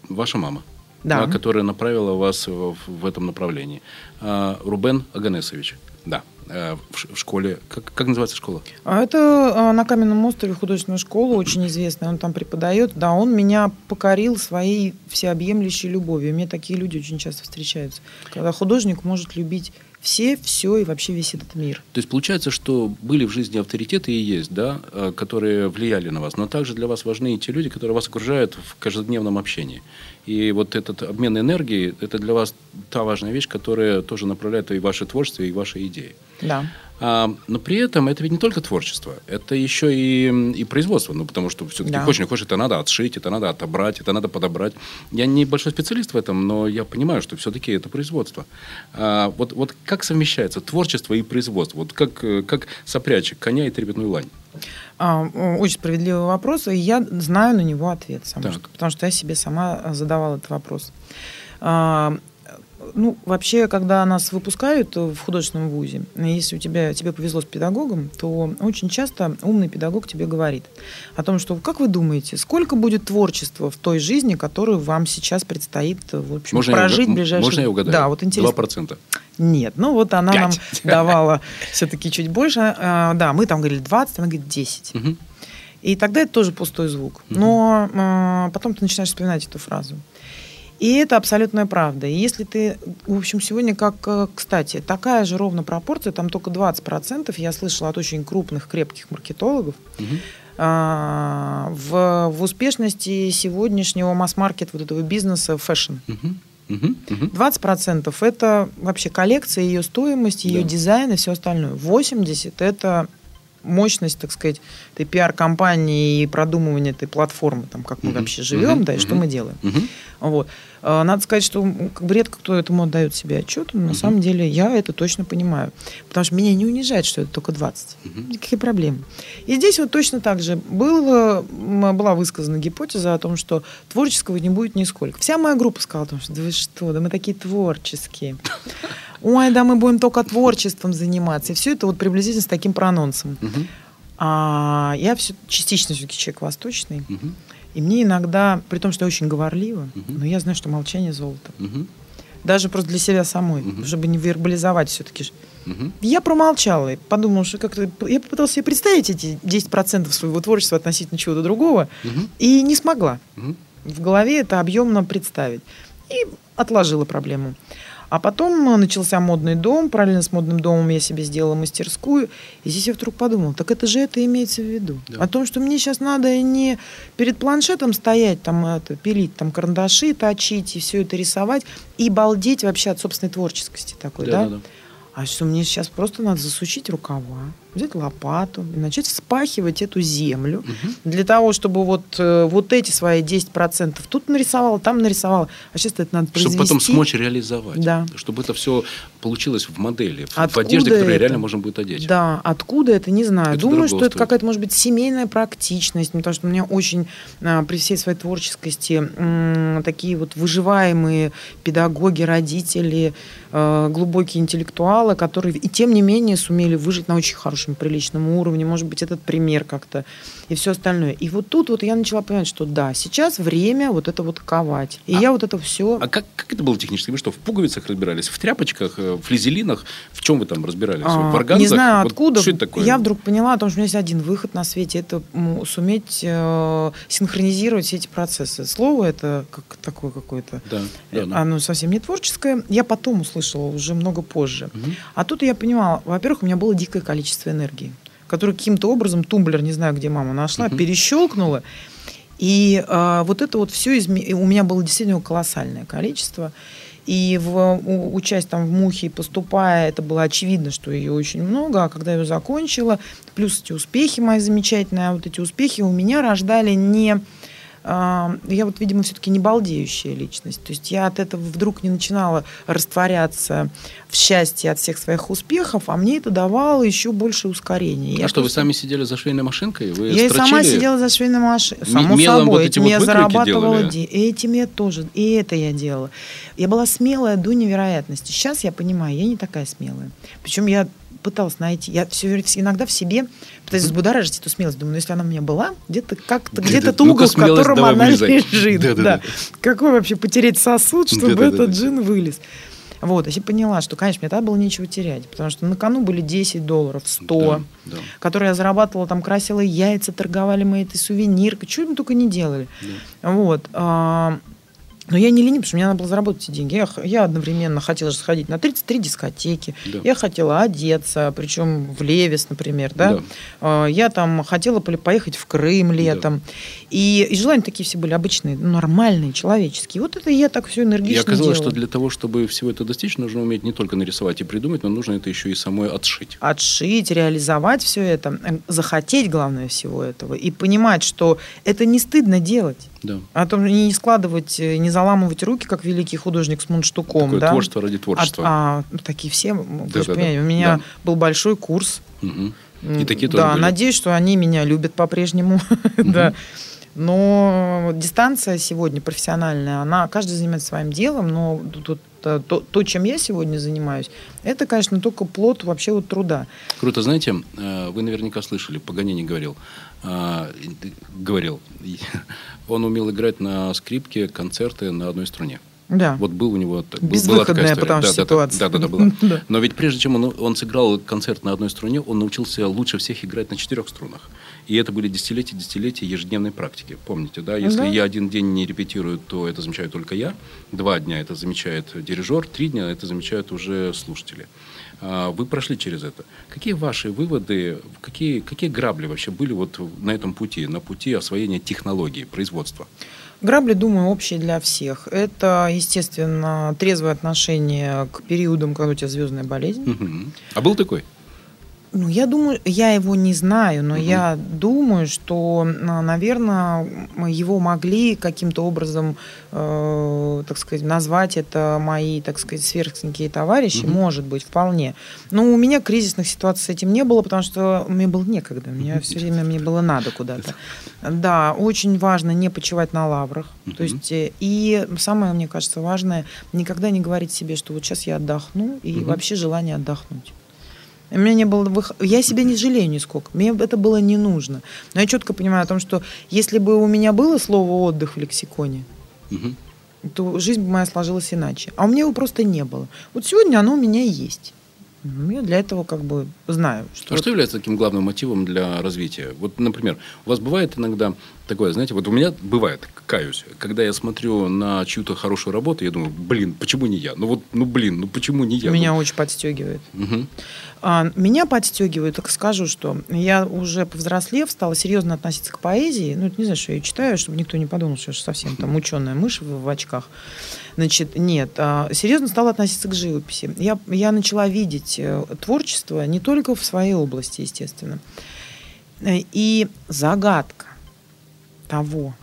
ваша мама, Да. а, которая направила вас в, в этом направлении. А, Рубен Аганесович, да, а, в, школе. Как, как называется школа? Это на Каменном острове художественная школа, очень известная, он там преподает. Да, он меня покорил своей всеобъемлющей любовью. Мне такие люди очень часто встречаются. Когда художник может любить все, все и вообще весь этот мир. То есть получается, что были в жизни авторитеты и есть, да, э, которые влияли на вас, но также для вас важны и те люди, которые вас окружают в каждодневном общении. И вот этот обмен энергией, это для вас та важная вещь, которая тоже направляет и ваше творчество, и ваши идеи. Да. А, но при этом это ведь не только творчество, это еще и, и производство. Ну, потому что все-таки Да. хочешь не хочешь, это надо отшить, это надо отобрать, это надо подобрать. Я не большой специалист в этом, но я понимаю, что все-таки это производство. А, вот, вот как совмещается творчество и производство? Вот как, э, как сопрячь коня и трепетную лань? А, очень справедливый вопрос, и я знаю на него ответ сама, что- потому что я себе сама задавала этот вопрос. Ну, вообще, когда нас выпускают в художественном вузе, если у тебя, тебе повезло с педагогом, то очень часто умный педагог тебе говорит о том, что, как вы думаете, сколько будет творчества в той жизни, которую вам сейчас предстоит, в общем, Можно я прожить в ближайшие... Можно я угадаю? Да, вот интересно. 2%. Нет, ну вот она нам Пять. давала все-таки чуть больше. А, Да, мы там говорили 20, она говорит 10. Мгм. И тогда это тоже пустой звук. Но а, потом ты начинаешь вспоминать эту фразу. И это абсолютная правда. И если ты, в общем, сегодня, как, э, кстати, такая же ровно пропорция, там только 20%, я слышала от очень крупных, крепких маркетологов, а, в, в успешности сегодняшнего масс-маркет вот этого бизнеса fashion. Мгм. 20% это вообще коллекция, ее стоимость, ее Да. дизайн и все остальное. 80% это мощность, так сказать, этой пиар-кампании и продумывание этой платформы, там, как мы Мгм. вообще живем, Мгм. да, и что Мгм. мы делаем. Мгм. Вот. А, Надо сказать, что как бы редко кто этому отдает себе отчет, но на Мгм. самом деле я это точно понимаю. Потому что меня не унижает, что это только 20. Мгм. Никакие проблемы. И здесь вот точно так же было, была высказана гипотеза о том, что творческого не будет нисколько. Вся моя группа сказала о том, что да вы что, да мы такие творческие. Ой, да мы будем только творчеством заниматься. И все это вот приблизительно с таким прононсом. А я все, частично все-таки человек восточный. И мне иногда, при том, что я очень говорлива, но я знаю, что молчание золото. Даже просто для себя самой, чтобы не вербализовать все-таки. Мгм. Я промолчала и подумала, что как-то... Я попыталась себе представить эти 10% своего творчества относительно чего-то другого, и не смогла в голове это объемно представить. И отложила проблему. А потом э, начался модный дом. Параллельно с модным домом я себе сделала мастерскую. И здесь я вдруг подумала, так это же это имеется в виду. Да. О том, что мне сейчас надо не перед планшетом стоять, там это, пилить там карандаши, точить и все это рисовать, и балдеть вообще от собственной творческости такой, да? Да-да-да. А что мне сейчас просто надо засучить рукава, взять лопату и начать вспахивать эту землю Мгм. для того, чтобы вот, э, вот эти свои 10% тут нарисовала, там нарисовала. А сейчас это надо Чтобы произвести. потом смочь реализовать. Да. Чтобы это все получилось в модели, в- в Откуда одежде, которую это? реально можно будет одеть. Да, откуда это, не знаю. Это Думаю, что это стоит. какая-то, может быть, семейная практичность, потому что у меня очень а, при всей своей творческости такие вот выживаемые педагоги, родители, э, глубокие интеллектуалы, которые и тем не менее сумели выжить на очень хорошем, приличном уровне. Может быть, этот пример как-то и все остальное. И вот тут вот я начала понимать, что да, сейчас время вот это вот ковать. И А- я вот это все... А как, как это было технически? Вы что, в пуговицах разбирались? В тряпочках, э, в флизелинах? В чем вы там разбирались? А, в органзах? Не знаю Вот откуда. Что это такое? Я вдруг поняла о том, что у меня есть один выход на свете. Это суметь э, синхронизировать все эти процессы. Слово это как такое какое-то. Да, да, да. Оно совсем не творческое. Я потом услышала, уже много позже. Мгм. А тут я понимала, во-первых, у меня было дикое количество энергии, которую каким-то образом тумблер, не знаю, где мама нашла, Мгм. перещелкнула. И э, вот это вот все изме... у меня было действительно колоссальное количество. И в, учась там в мухе, и поступая, это было очевидно, что ее очень много. А когда я ее закончила, плюс эти успехи мои замечательные, а вот эти успехи у меня рождали не... Я вот, видимо, все-таки не балдеющая личность. То есть я от этого вдруг не начинала растворяться в счастье от всех своих успехов, а мне это давало еще больше ускорения. А Я что, вы просто- сами сидели за швейной машинкой? Вы я и сама сидела за швейной машиной. М- Само мелом собой. вот эти этим вот я зарабатывала делали? де- Этим я тоже. И это я делала. Я была смелая до невероятности. Сейчас я понимаю, я не такая смелая. Причем я пыталась найти. Я все, иногда в себе пытаюсь взбудоражить эту смелость. Думаю, ну если она у меня была, где-то как-то, Где-то- ну-ка, угол, в котором она вылезай. лежит. Да-да-да. Да. Какой вообще потереть сосуд, чтобы этот джин вылез. Вот, я поняла, что, конечно, мне тогда было нечего терять, потому что на кону были 10 долларов, 100 Да, да. которые я зарабатывала, там красила яйца, торговали мы этой сувениркой, что мы только не делали. Вот. А, Но я не ленив, потому что мне надо было заработать эти деньги. Я, я одновременно хотела же сходить на 33 дискотеки. Да. Я хотела одеться, причем в Левис, например. Да? Да. А, Я там хотела поехать в Крым летом. И, и желания такие все были обычные, ну, нормальные, человеческие. Вот это я так все энергично И оказалось, делала. что для того, чтобы всего это достичь, нужно уметь не только нарисовать и придумать, но нужно это еще и самой отшить. отшить, реализовать все это, э, захотеть, главное, всего этого, и понимать, что это не стыдно делать. Да. О том, не складывать, э, не заламывать руки, как великий художник с мундштуком. Такое да? творчество ради творчества. А, а, такие все, же Да-да-да. понимаете, у меня Да. был большой курс. М, И такие тоже Да, были. надеюсь, что они меня любят по-прежнему. да. Но дистанция сегодня профессиональная, она, каждый занимается своим делом, но тут, то, то, чем я сегодня занимаюсь, это, конечно, только плод вообще вот труда. Круто, знаете, э, вы наверняка слышали, Паганини говорил, а, говорил, он умел играть на скрипке концерты на одной струне. Да. Вот был у него был- была Безвыходная, такая история. потому что Да, да, да, ситуация. Да, да, да, была. Да. Но ведь прежде чем он, он сыграл концерт на одной струне, он научился лучше всех играть на четырех струнах. И это были десятилетия, десятилетия ежедневной практики. Помните, да? Если Да. я один день не репетирую, то это замечаю только я. Два дня это замечает дирижер, три дня это замечают уже слушатели. А, Вы прошли через это. Какие ваши выводы, какие, какие грабли вообще были вот на этом пути, на пути освоения технологий производства? Грабли, думаю, общие для всех. Это, естественно, трезвое отношение к периодам, когда у тебя звездная болезнь. Мгм. А был такой? Ну, я думаю, я его не знаю, но Мгм. я думаю, что, наверное, его могли каким-то образом, э, так сказать, назвать это мои, так сказать, сверстники товарищи, Мгм. может быть, вполне. Но у меня кризисных ситуаций с этим не было, потому что мне было некогда, мне все время мне было надо куда-то. Да, очень важно не почивать на лаврах. То Мгм. есть, э, и самое, мне кажется, важное, никогда не говорить себе, что вот сейчас я отдохну, и Мгм. вообще желание отдохнуть. У меня не было вых... Я себя не жалею нисколько. Мне это было не нужно. Но я четко понимаю о том, что если бы у меня было слово отдых в лексиконе, Мгм. то жизнь бы моя сложилась иначе. А у меня его просто не было. Вот сегодня оно у меня есть. Ну, Я для этого как бы знаю, что... А что является таким главным мотивом для развития? Вот, например, у вас бывает иногда такое, знаете, вот у меня бывает, каюсь, когда я смотрю на чью-то хорошую работу, я думаю, блин, почему не я? Ну вот, ну блин, ну почему не я? Меня Ну, очень подстегивает. мгм. А, Меня подстегивает, так скажу, что я уже повзрослев, стала серьезно относиться к поэзии. Ну, это не знаю, что я ее читаю, чтобы никто не подумал, что я совсем там ученая мышь в, в очках. Значит, нет, а, серьезно стала относиться к живописи. Я, я начала видеть э, творчество не только в своей области, естественно. И загадка того,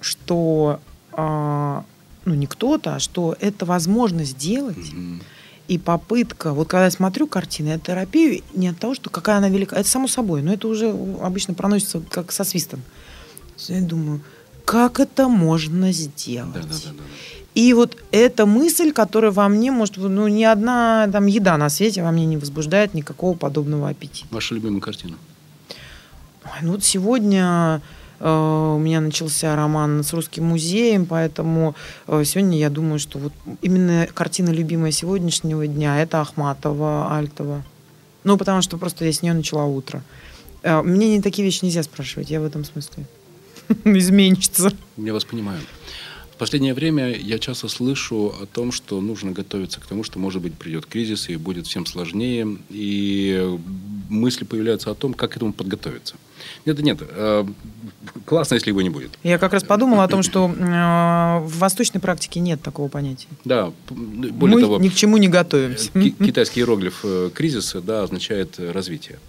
что а, ну не кто-то, а что это возможно сделать, Мгм. И попытка, вот когда я смотрю картины, я терапию не от того, что какая она велика, это само собой, но это уже обычно проносится как со свистом. Я думаю, как это можно сделать? Да, да, да, да. И вот эта мысль, которая во мне, может, ну, ни одна там еда на свете во мне не возбуждает никакого подобного аппетита. Ваша любимая картина? Ой, ну вот сегодня у меня начался роман с русским музеем, поэтому э, сегодня я думаю, что вот именно картина любимая сегодняшнего дня это Ахматова, Альтова. Ну, потому что просто я с нее начала утро. Э, Мне не такие вещи нельзя спрашивать, я в этом смысле изменщица. Я вас понимаю. В последнее время я часто слышу о том, что нужно готовиться к тому, что, может быть, придет кризис и будет всем сложнее. И мысли появляются о том, как к этому подготовиться. Нет, нет, э, классно, если его не будет. Я как раз подумала о том, что э, в восточной практике нет такого понятия. Да, более Мы того, ни к чему не готовимся. ки- китайский иероглиф э, кризис да, означает развитие.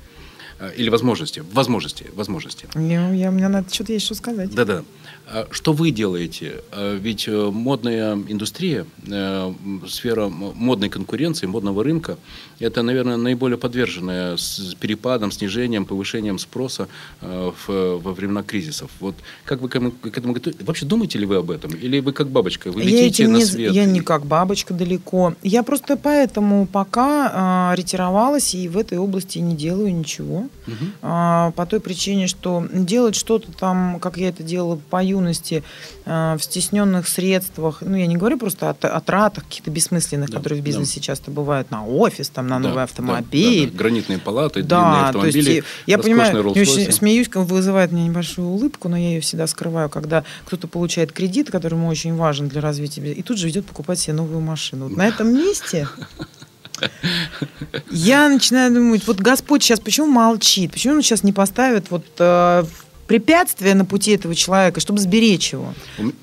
Или возможности. Возможности. Возможности. Я, я- мне надо что-то есть что сказать. Да-да. А Что вы делаете? А Ведь э, модная индустрия, э, сфера модной конкуренции, модного рынка, это, наверное, наиболее подверженная с перепадом, снижением, повышением спроса э, во времена кризисов. Вот как вы к этому, готовитесь? Вообще думаете ли вы об этом? Или вы как бабочка? Вы я летите этим на не, свет? я не как бабочка далеко. Я просто поэтому пока а, ретировалась и в этой области не делаю ничего. хочу. А, по той причине, что делать что-то там, как я это делала по юности, а, в стесненных средствах, ну, я не говорю просто о, о тратах каких-то бессмысленных, Да, которые в бизнесе да. часто бывают, на офис, там, на Да, новый да, автомобиль. да, да. Гранитные палаты, длинные Да, то есть автомобили, я понимаю, я очень смеюсь, вызывает мне небольшую улыбку, но я ее всегда скрываю, когда кто-то получает кредит, который ему очень важен для развития, бизнеса, и тут же идет покупать себе новую машину. Вот на этом месте я начинаю думать, вот Господь сейчас почему молчит, почему он сейчас не поставит вот э, препятствия на пути этого человека, чтобы сберечь его.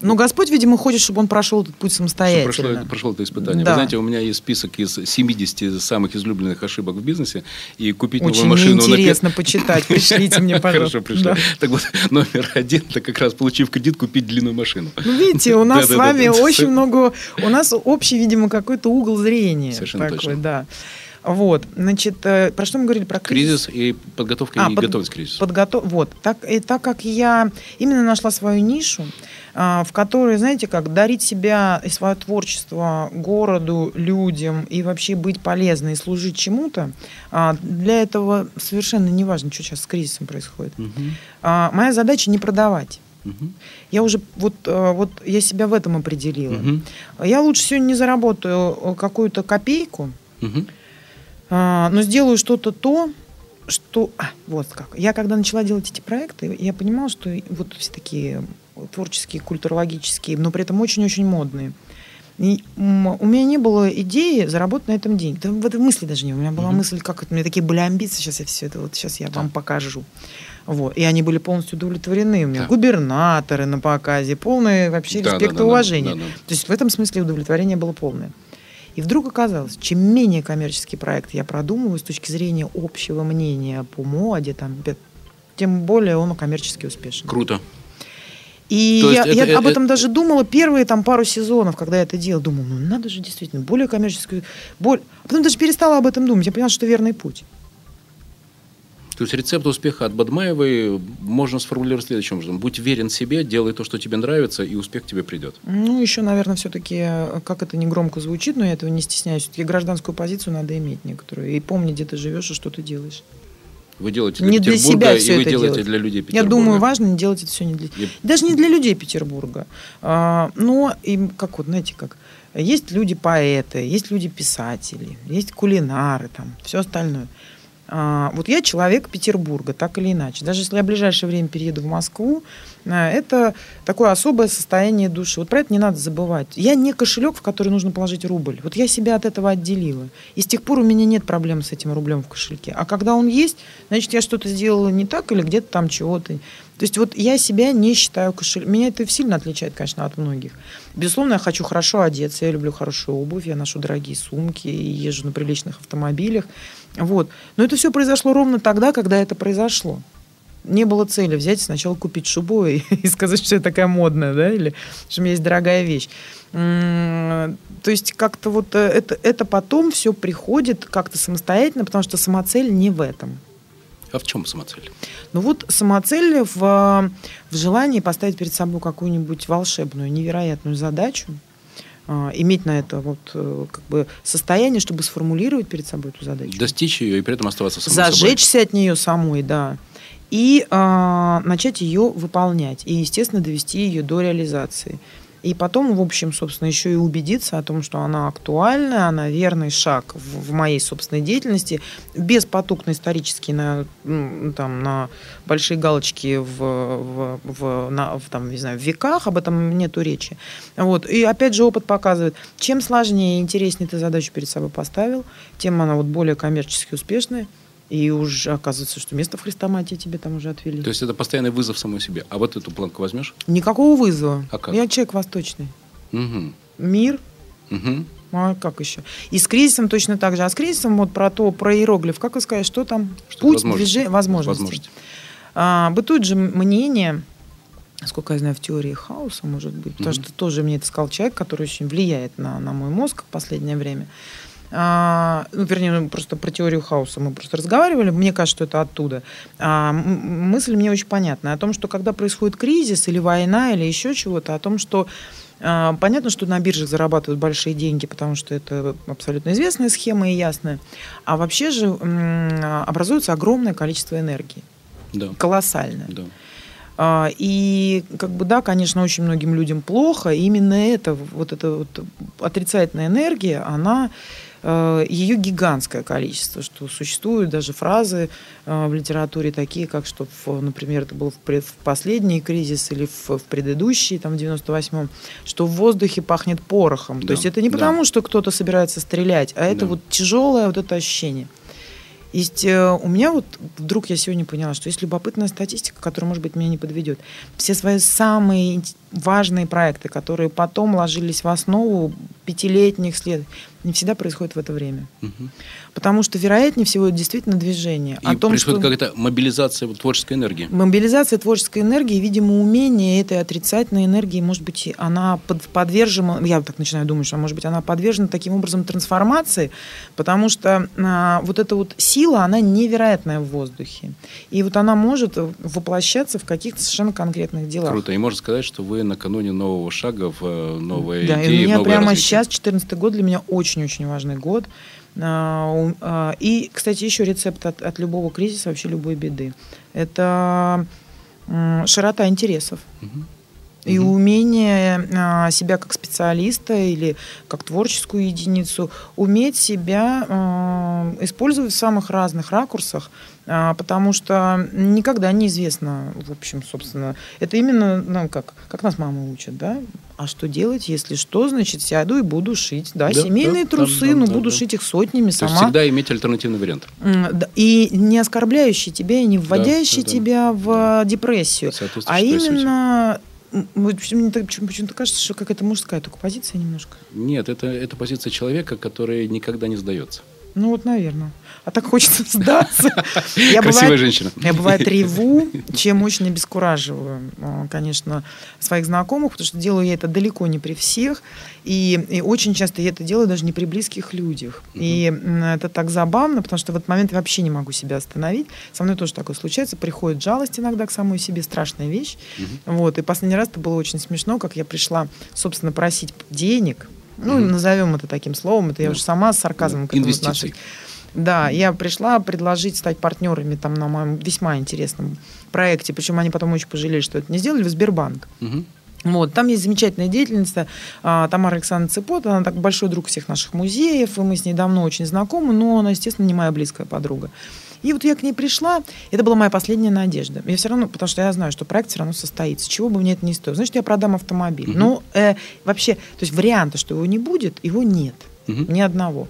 Но Господь, видимо, хочет, чтобы он прошел этот путь Чтобы самостоятельно. прошло, это- прошло это испытание. Да. Вы знаете, у меня есть список из 70 самых излюбленных ошибок в бизнесе. И купить Очень новую машину... на пе- интересно почитать. Пришлите мне, пожалуйста. Хорошо, пришли. Да. Так вот, номер один, это как раз получив кредит, купить длинную машину. Ну, видите, у нас с вами очень много... У нас общий, видимо, какой-то угол зрения. Совершенно такой, точно. Да. Вот, значит, э, про что мы говорили? Про кризис? Кризис и подготовка А, и под- готовность к кризису. Подготов... Вот, так, и так как я именно нашла свою нишу, а, в которой, знаете, как дарить себя и свое творчество городу, людям и вообще быть полезной и служить чему-то, а, для этого совершенно не важно, что сейчас с кризисом происходит. А, Моя задача не продавать. Мгм. Я уже вот, э, вот я себя в этом определила. Мгм. Я лучше сегодня не заработаю э, какую-то копейку, Мгм. А, но сделаю что-то то, что... А, вот как. Я когда начала делать эти проекты, я понимала, что вот все такие творческие, культурологические, но при этом очень-очень модные. И, у меня не было идеи заработать на этом деньги. Да, в этой мысли даже не. У меня была Мгм. мысль, как это, у меня такие были амбиции, сейчас я все это, вот сейчас я вам покажу. Вот. И они были полностью удовлетворены. У меня Да. губернаторы на показе, полный вообще Да, респект да, да, и да, уважение. да, да. То есть в этом смысле удовлетворение было полное. И вдруг оказалось, чем менее коммерческий проект я продумываю с точки зрения общего мнения по моде, там, тем более он коммерчески успешен. Круто. И То я, есть я это- об это- этом даже думала первые там пару сезонов, когда я это делала. Думала, ну надо же действительно более коммерческую... Боль... А потом даже перестала об этом думать. Я поняла, что верный путь. То есть рецепт успеха от Бадмаевой можно сформулировать следующим образом. Будь верен себе, делай то, что тебе нравится, и успех тебе придет. Ну, еще, наверное, все-таки, как это не громко звучит, но я этого не стесняюсь, все-таки гражданскую позицию надо иметь некоторую. И помни, где ты живешь и что ты делаешь. Вы делаете для Не для Петербурга, себя и все вы это делаете делать. для людей Я Петербурга. думаю, важно делать это все не для... И- Даже не для людей Петербурга. А, но им, как вот, знаете, как... Есть люди-поэты, есть люди-писатели, есть кулинары, там, все остальное. А, вот я человек Петербурга, так или иначе. Даже если я в ближайшее время перееду в Москву, а, это такое особое состояние души. Вот про это не надо забывать. Я не кошелек, в который нужно положить рубль. Вот я себя от этого отделила. И с тех пор у меня нет проблем с этим рублем в кошельке. А когда он есть, значит, я что-то сделала не так или где-то там чего-то. То есть вот я себя не считаю кошельком. Меня это сильно отличает, конечно, от многих. Безусловно, я хочу хорошо одеться, я люблю хорошую обувь, я ношу дорогие сумки, езжу на приличных автомобилях. Вот. Но это все произошло ровно тогда, когда это произошло. Не было цели взять сначала купить шубу и, и сказать, что я такая модная, да, или что у меня есть дорогая вещь. То есть как-то вот э, это, это потом все приходит как-то самостоятельно, потому что самоцель не в этом. А в чем самоцель? Ну вот самоцель в, в желании поставить перед собой какую-нибудь волшебную, невероятную задачу, а, иметь на это вот э, как бы состояние, чтобы сформулировать перед собой эту задачу. Достичь ее и при этом оставаться самой собой. Зажечься от нее самой, да. И а, начать ее выполнять. И, естественно, довести ее до реализации. И потом, в общем, собственно, еще и убедиться о том, что она актуальна, она верный шаг в, в моей собственной деятельности, без потуг на исторические, на, там, на большие галочки в, в, в, на, в, там, не знаю, в веках, об этом нету речи. Вот. И опять же опыт показывает, чем сложнее и интереснее ты задачу перед собой поставил, тем она вот более коммерчески успешная. И уже оказывается, что место в Христоматии тебе там уже отвели. То есть это постоянный вызов самой себе. А вот эту планку возьмешь? Никакого вызова. А как? Я человек восточный. Угу. Мир, Угу. а как еще? И с кризисом точно так же. А с кризисом вот про то, про иероглиф, как вы сказали, что там? Что Путь, возможности. движение, возможности. Возможности. А, бытует же мнение, сколько я знаю, в теории хаоса, может быть, потому Мгм. что тоже мне это сказал человек, который очень влияет на, на мой мозг в последнее время. А, ну, вернее, ну, просто про теорию хаоса мы просто разговаривали. Мне кажется, что это оттуда. А, м- мысль мне очень понятна. О том, что когда происходит кризис или война, или еще чего-то, о том, что А, понятно, что на биржах зарабатывают большие деньги, потому что это абсолютно известная схема и ясная. А вообще же образуется огромное количество энергии. Да. Колоссальное. Да. А, и как бы да, конечно, очень многим людям плохо. И именно это, вот эта вот отрицательная энергия, она ее гигантское количество, что существуют даже фразы э, в литературе такие, как что, например, это был в последний кризис или в, предыдущий, там, в 98-м, что в воздухе пахнет порохом. Да, То есть это не потому, да. что кто-то собирается стрелять, а это да. вот тяжелое вот это ощущение. Есть, э, у меня вот вдруг я сегодня поняла, что есть любопытная статистика, которая, может быть, меня не подведет. Все свои самые важные проекты, которые потом ложились в основу пятилетних след, не всегда происходит в это время. Угу. Потому что, вероятнее всего, это действительно движение. И о том, происходит что... какая-то мобилизация творческой энергии. Мобилизация творческой энергии, видимо, умение этой отрицательной энергии, может быть, она под, подвержена, я так начинаю думать, что, может быть, она подвержена таким образом трансформации, потому что а, вот эта вот сила, она невероятная в воздухе. И вот она может воплощаться в каких-то совершенно конкретных делах. Круто. И можно сказать, что вы накануне нового шага в э, новой да, идеи, и у меня прямо развитие. сейчас, 2014 год, для меня очень-очень важный год. А, а, и, кстати, еще рецепт от, от любого кризиса, вообще любой беды. Это широта интересов. Угу. И угу. умение а, себя как специалиста или как творческую единицу, уметь себя а, использовать в самых разных ракурсах, а, потому что никогда неизвестно, в общем, собственно, это именно, ну, как, как нас мама учат, да, а что делать, если что, значит, сяду и буду шить, да, да семейные да, трусы, да, да, ну, да, буду да. шить их сотнями То сама. всегда иметь альтернативный вариант. И не оскорбляющий тебя, и не вводящий да, да, тебя да. в депрессию, а именно мне почему-то кажется, что какая-то мужская только позиция немножко. Нет, это, это позиция человека, который никогда не сдается. Ну вот, наверное. А так хочется сдаться. Я Красивая бывает, женщина. Я бывает реву, чем очень обескураживаю, а, конечно, своих знакомых, потому что делаю я это далеко не при всех. И, и очень часто я это делаю даже не при близких людях. Угу. И это так забавно, потому что в этот момент я вообще не могу себя остановить. Со мной тоже такое случается. Приходит жалость иногда к самой себе, страшная вещь. Угу. Вот. И последний раз это было очень смешно, как я пришла, собственно, просить денег ну, mm-hmm. назовем это таким словом, это я уже сама с сарказмом к этому отношусь. Да, я пришла предложить стать партнерами там на моем весьма интересном проекте, причем они потом очень пожалели, что это не сделали, в Сбербанк. Угу. Вот, там есть замечательная деятельница а, Тамара Александровна Цепот, она так большой друг всех наших музеев, и мы с ней давно очень знакомы, но она, естественно, не моя близкая подруга. И вот я к ней пришла, это была моя последняя надежда. Я все равно, потому что я знаю, что проект все равно состоится. Чего бы мне это не стоило. Значит, я продам автомобиль. Угу. Ну, э, вообще, то есть варианта, что его не будет, его нет. Угу. Ни одного.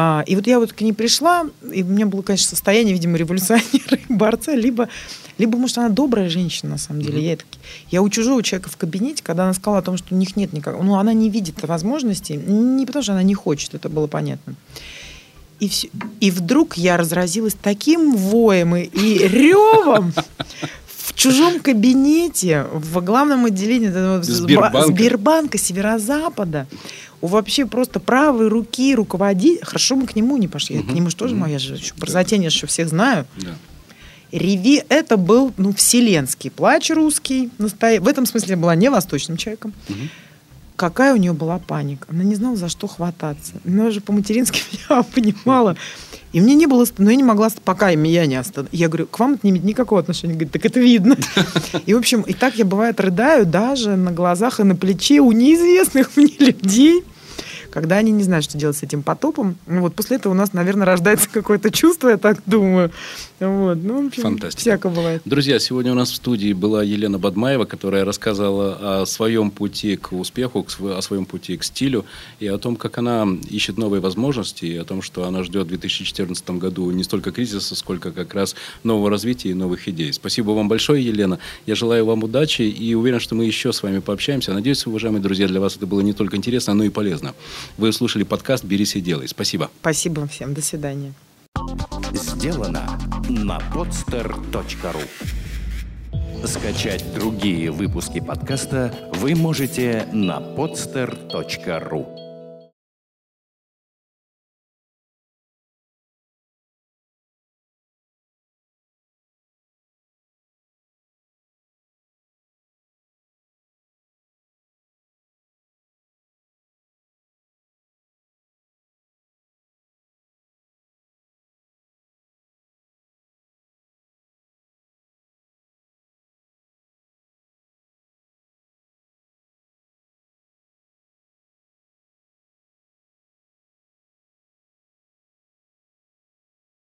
А, и вот я вот к ней пришла, и у меня было, конечно, состояние, видимо, революционера борца, либо, либо, может, она добрая женщина, на самом деле. Mm-hmm. Я, это, я у чужого человека в кабинете, когда она сказала о том, что у них нет никакого... Ну, она не видит возможностей, не потому что она не хочет, это было понятно. И, все, и вдруг я разразилась таким воем и, и ревом в чужом кабинете, в главном отделении Сбербанка, Сбербанка Северо-Запада у вообще просто правой руки руководить. Хорошо, мы к нему не пошли. Угу. К нему же тоже угу. моя же красотень, я же всех знаю. Да. Реви это был ну, вселенский плач русский. Настоя... В этом смысле я была не восточным человеком. Угу какая у нее была паника. Она не знала, за что хвататься. Она же по-матерински меня понимала. И мне не было, но я не могла, пока меня не остановить. Я говорю, к вам это не имеет никакого отношения. Говорит, так это видно. И, в общем, и так я, бывает, рыдаю даже на глазах и на плече у неизвестных мне людей когда они не знают, что делать с этим потопом. Вот после этого у нас, наверное, рождается какое-то чувство, я так думаю. Вот. Ну, в общем, Фантастика. всяко бывает. Друзья, сегодня у нас в студии была Елена Бадмаева, которая рассказала о своем пути к успеху, о своем пути к стилю и о том, как она ищет новые возможности, и о том, что она ждет в 2014 году не столько кризиса, сколько как раз нового развития и новых идей. Спасибо вам большое, Елена. Я желаю вам удачи и уверен, что мы еще с вами пообщаемся. Надеюсь, уважаемые друзья, для вас это было не только интересно, но и полезно. Вы слушали подкаст «Берись и делай». Спасибо. Спасибо всем. До свидания. Сделано на podster.ru Скачать другие выпуски подкаста вы можете на podster.ru